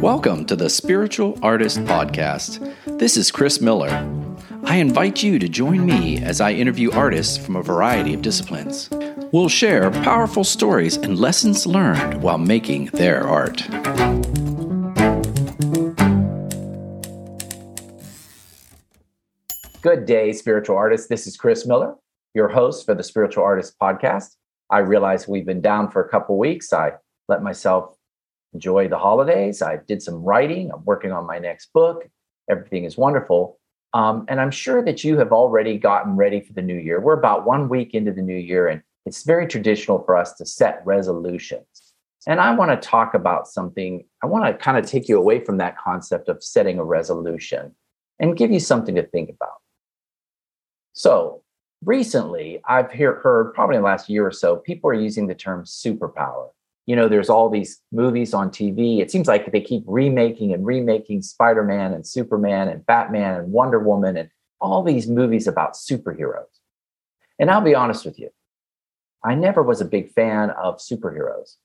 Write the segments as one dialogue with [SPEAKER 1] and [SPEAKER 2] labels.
[SPEAKER 1] Welcome to the Spiritual Artist Podcast. This is Chris Miller. I invite you to join me as I interview artists from a variety of disciplines. We'll share powerful stories and lessons learned while making their art.
[SPEAKER 2] Good day, spiritual artists. This is Chris Miller, your host for the Spiritual Artist Podcast. I realize we've been down for a couple weeks. I let myself enjoy the holidays. I did some writing. I'm working on my next book. Everything is wonderful. Um, and I'm sure that you have already gotten ready for the new year. We're about one week into the new year, and it's very traditional for us to set resolutions. And I want to talk about something, I want to kind of take you away from that concept of setting a resolution and give you something to think about. So, recently, I've hear, heard probably in the last year or so, people are using the term superpower you know, there's all these movies on TV. It seems like they keep remaking and remaking Spider Man and Superman and Batman and Wonder Woman and all these movies about superheroes. And I'll be honest with you, I never was a big fan of superheroes.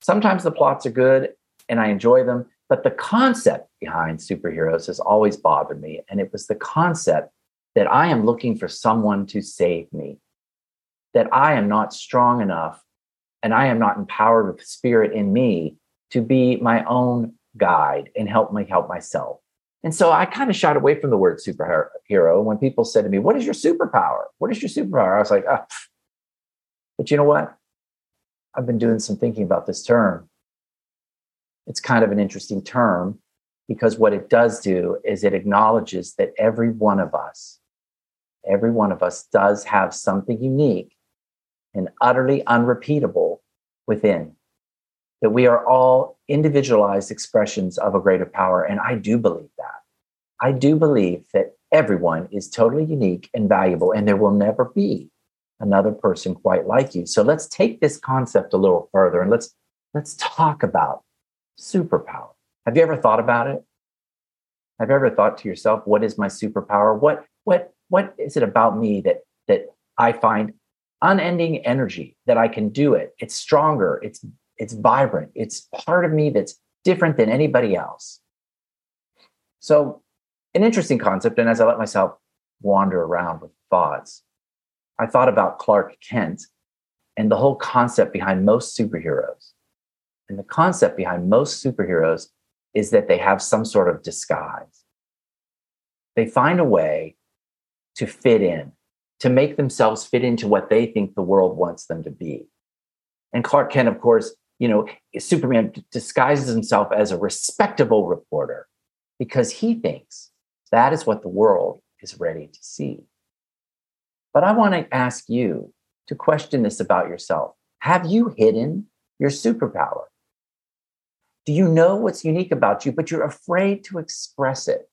[SPEAKER 2] Sometimes the plots are good and I enjoy them, but the concept behind superheroes has always bothered me. And it was the concept that I am looking for someone to save me, that I am not strong enough and I am not empowered with spirit in me to be my own guide and help me help myself. And so I kind of shot away from the word superhero. When people said to me, What is your superpower? What is your superpower? I was like, ah. But you know what? I've been doing some thinking about this term. It's kind of an interesting term because what it does do is it acknowledges that every one of us, every one of us does have something unique and utterly unrepeatable within. That we are all individualized expressions of a greater power. And I do believe that. I do believe that everyone is totally unique and valuable, and there will never be another person quite like you. So let's take this concept a little further and let's let's talk about superpower. Have you ever thought about it? Have you ever thought to yourself, what is my superpower? What what what is it about me that that I find unending energy that I can do it. It's stronger. It's it's vibrant. It's part of me that's different than anybody else. So, an interesting concept. And as I let myself wander around with thoughts, I thought about Clark Kent and the whole concept behind most superheroes. And the concept behind most superheroes is that they have some sort of disguise. They find a way to fit in, to make themselves fit into what they think the world wants them to be. And Clark Kent, of course, you know, Superman disguises himself as a respectable reporter because he thinks that is what the world is ready to see. But I want to ask you to question this about yourself. Have you hidden your superpower? Do you know what's unique about you, but you're afraid to express it?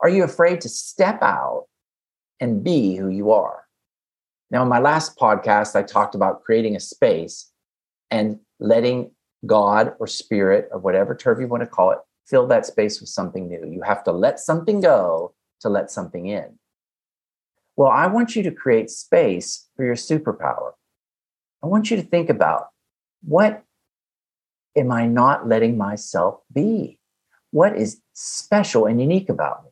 [SPEAKER 2] Are you afraid to step out and be who you are. Now, in my last podcast, I talked about creating a space and letting God or spirit or whatever term you want to call it fill that space with something new. You have to let something go to let something in. Well, I want you to create space for your superpower. I want you to think about what am I not letting myself be? What is special and unique about me?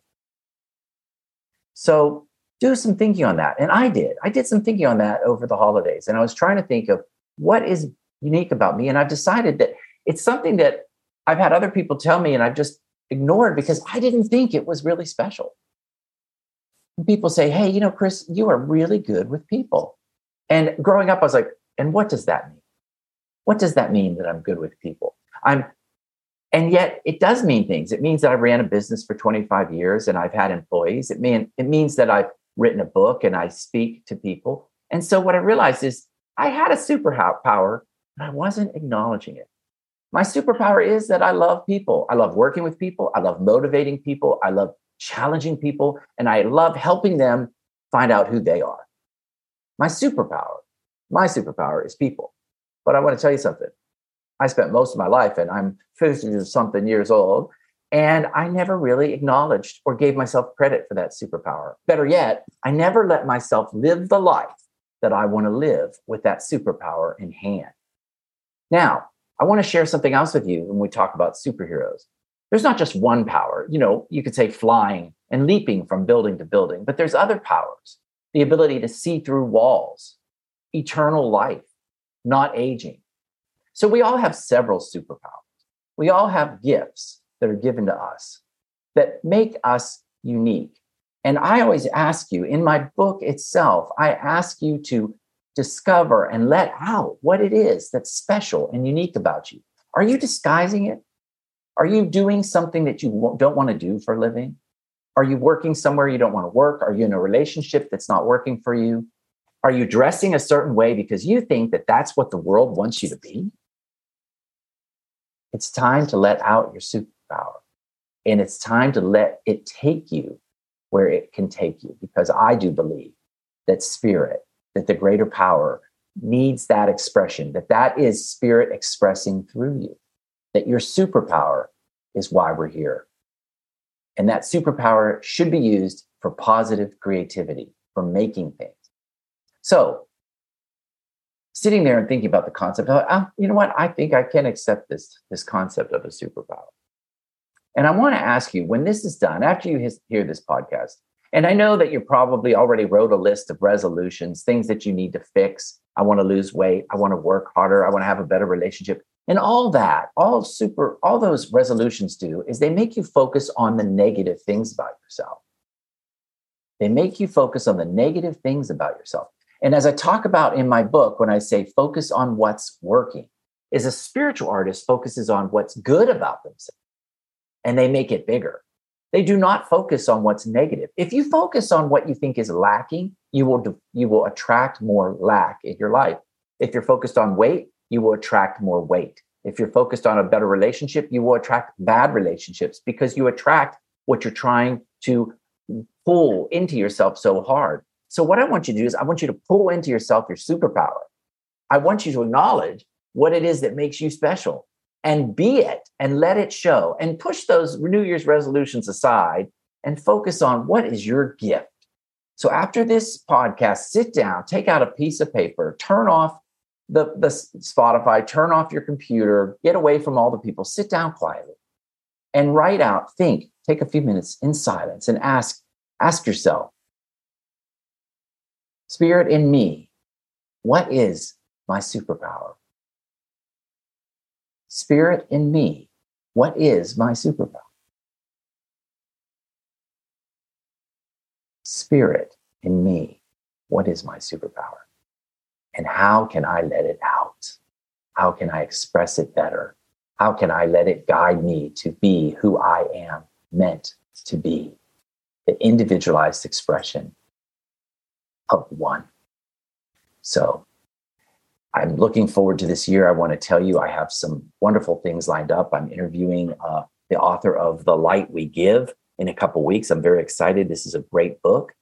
[SPEAKER 2] So, do some thinking on that. And I did. I did some thinking on that over the holidays. And I was trying to think of what is unique about me. And I've decided that it's something that I've had other people tell me and I've just ignored because I didn't think it was really special. And people say, hey, you know, Chris, you are really good with people. And growing up, I was like, and what does that mean? What does that mean that I'm good with people? I'm and yet it does mean things. It means that I ran a business for 25 years and I've had employees. It mean it means that I've written a book and I speak to people. And so what I realized is I had a superpower, but I wasn't acknowledging it. My superpower is that I love people. I love working with people. I love motivating people. I love challenging people. And I love helping them find out who they are. My superpower, my superpower is people. But I want to tell you something. I spent most of my life, and I'm 50 something years old, and I never really acknowledged or gave myself credit for that superpower. Better yet, I never let myself live the life that I want to live with that superpower in hand. Now, I want to share something else with you when we talk about superheroes. there's not just one power. You know, you could say flying and leaping from building to building, but there's other powers the ability to see through walls, eternal life, not aging. So we all have several superpowers. We all have gifts that are given to us that make us unique. And I always ask you in my book itself, I ask you to discover and let out what it is that's special and unique about you. Are you disguising it? Are you doing something that you don't want to do for a living? Are you working somewhere you don't want to work? Are you in a relationship that's not working for you? Are you dressing a certain way because you think that that's what the world wants you to be? It's time to let out your superpower. And it's time to let it take you where it can take you because I do believe that spirit, that the greater power needs that expression, that that is spirit expressing through you, that your superpower is why we're here. And that superpower should be used for positive creativity, for making things. So, sitting there and thinking about the concept, oh, you know what? I think I can accept this, this concept of a superpower. And I want to ask you when this is done, after you hear this podcast, and I know that you probably already wrote a list of resolutions, things that you need to fix. I want to lose weight. I want to work harder. I want to have a better relationship. And all that, all super, all those resolutions do is they make you focus on the negative things about yourself. They make you focus on the negative things about yourself. And as I talk about in my book, when I say focus on what's working, is a spiritual artist focuses on what's good about themselves and they make it bigger. They do not focus on what's negative. If you focus on what you think is lacking, you will you will attract more lack in your life. If you're focused on weight, you will attract more weight. If you're focused on a better relationship, you will attract bad relationships because you attract what you're trying to pull into yourself so hard. So, what I want you to do is, I want you to pull into yourself your superpower. I want you to acknowledge what it is that makes you special and be it and let it show and push those New Year's resolutions aside and focus on what is your gift. So, after this podcast, sit down, take out a piece of paper, turn off the, the Spotify, turn off your computer, get away from all the people, sit down quietly and write out, think, take a few minutes in silence and ask, ask yourself, Spirit in me, what is my superpower? Spirit in me, what is my superpower? Spirit in me, what is my superpower? And how can I let it out? How can I express it better? How can I let it guide me to be who I am meant to be? The individualized expression of one. So I'm looking forward to this year. I want to tell you, I have some wonderful things lined up. I'm interviewing uh, the author of The Light We Give in a couple weeks. I'm very excited. This is a great book.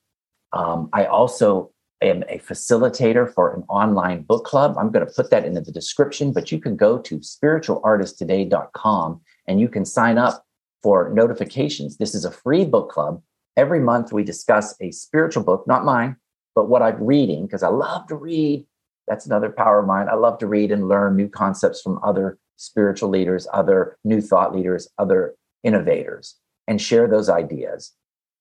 [SPEAKER 2] Um, I also am a facilitator for an online book club. I'm going to put that into the description, but you can go to spiritualartisttoday.com and you can sign up for notifications. This is a free book club. Every month we discuss a spiritual book, not mine, but what I'm reading, because I love to read. That's another power of mine. I love to read and learn new concepts from other spiritual leaders, other new thought leaders, other innovators, and share those ideas.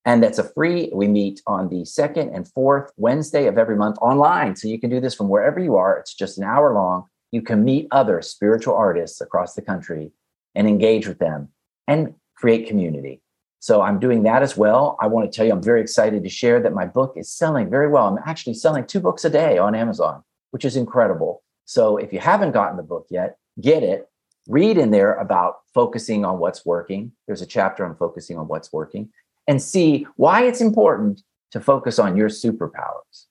[SPEAKER 2] And that's a free, we meet on the second and fourth Wednesday of every month online. So you can do this from wherever you are. It's just an hour long. You can meet other spiritual artists across the country and engage with them and create community. So I'm doing that as well. I want to tell you, I'm very excited to share that my book is selling very well. I'm actually selling two books a day on Amazon, which is incredible. So if you haven't gotten the book yet, get it. Read in there about focusing on what's working. There's a chapter on focusing on what's working and see why it's important to focus on your superpowers.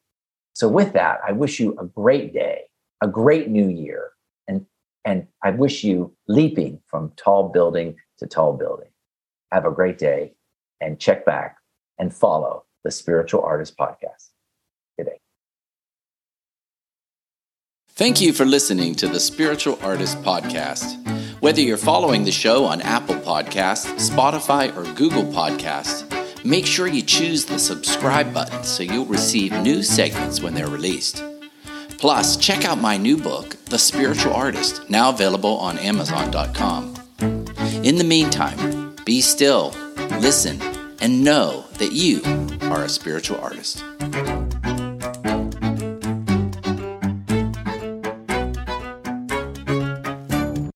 [SPEAKER 2] So with that, I wish you a great day, a great new year, and and I wish you leaping from tall building to tall building. Have a great day and check back and follow the Spiritual Artist Podcast. Good day.
[SPEAKER 1] Thank you for listening to the Spiritual Artist Podcast. Whether you're following the show on Apple Podcasts, Spotify, or Google Podcasts, make sure you choose the subscribe button so you'll receive new segments when they're released. Plus, check out my new book, The Spiritual Artist, now available on Amazon.com. In the meantime, Be still, listen, and know that you are a spiritual artist.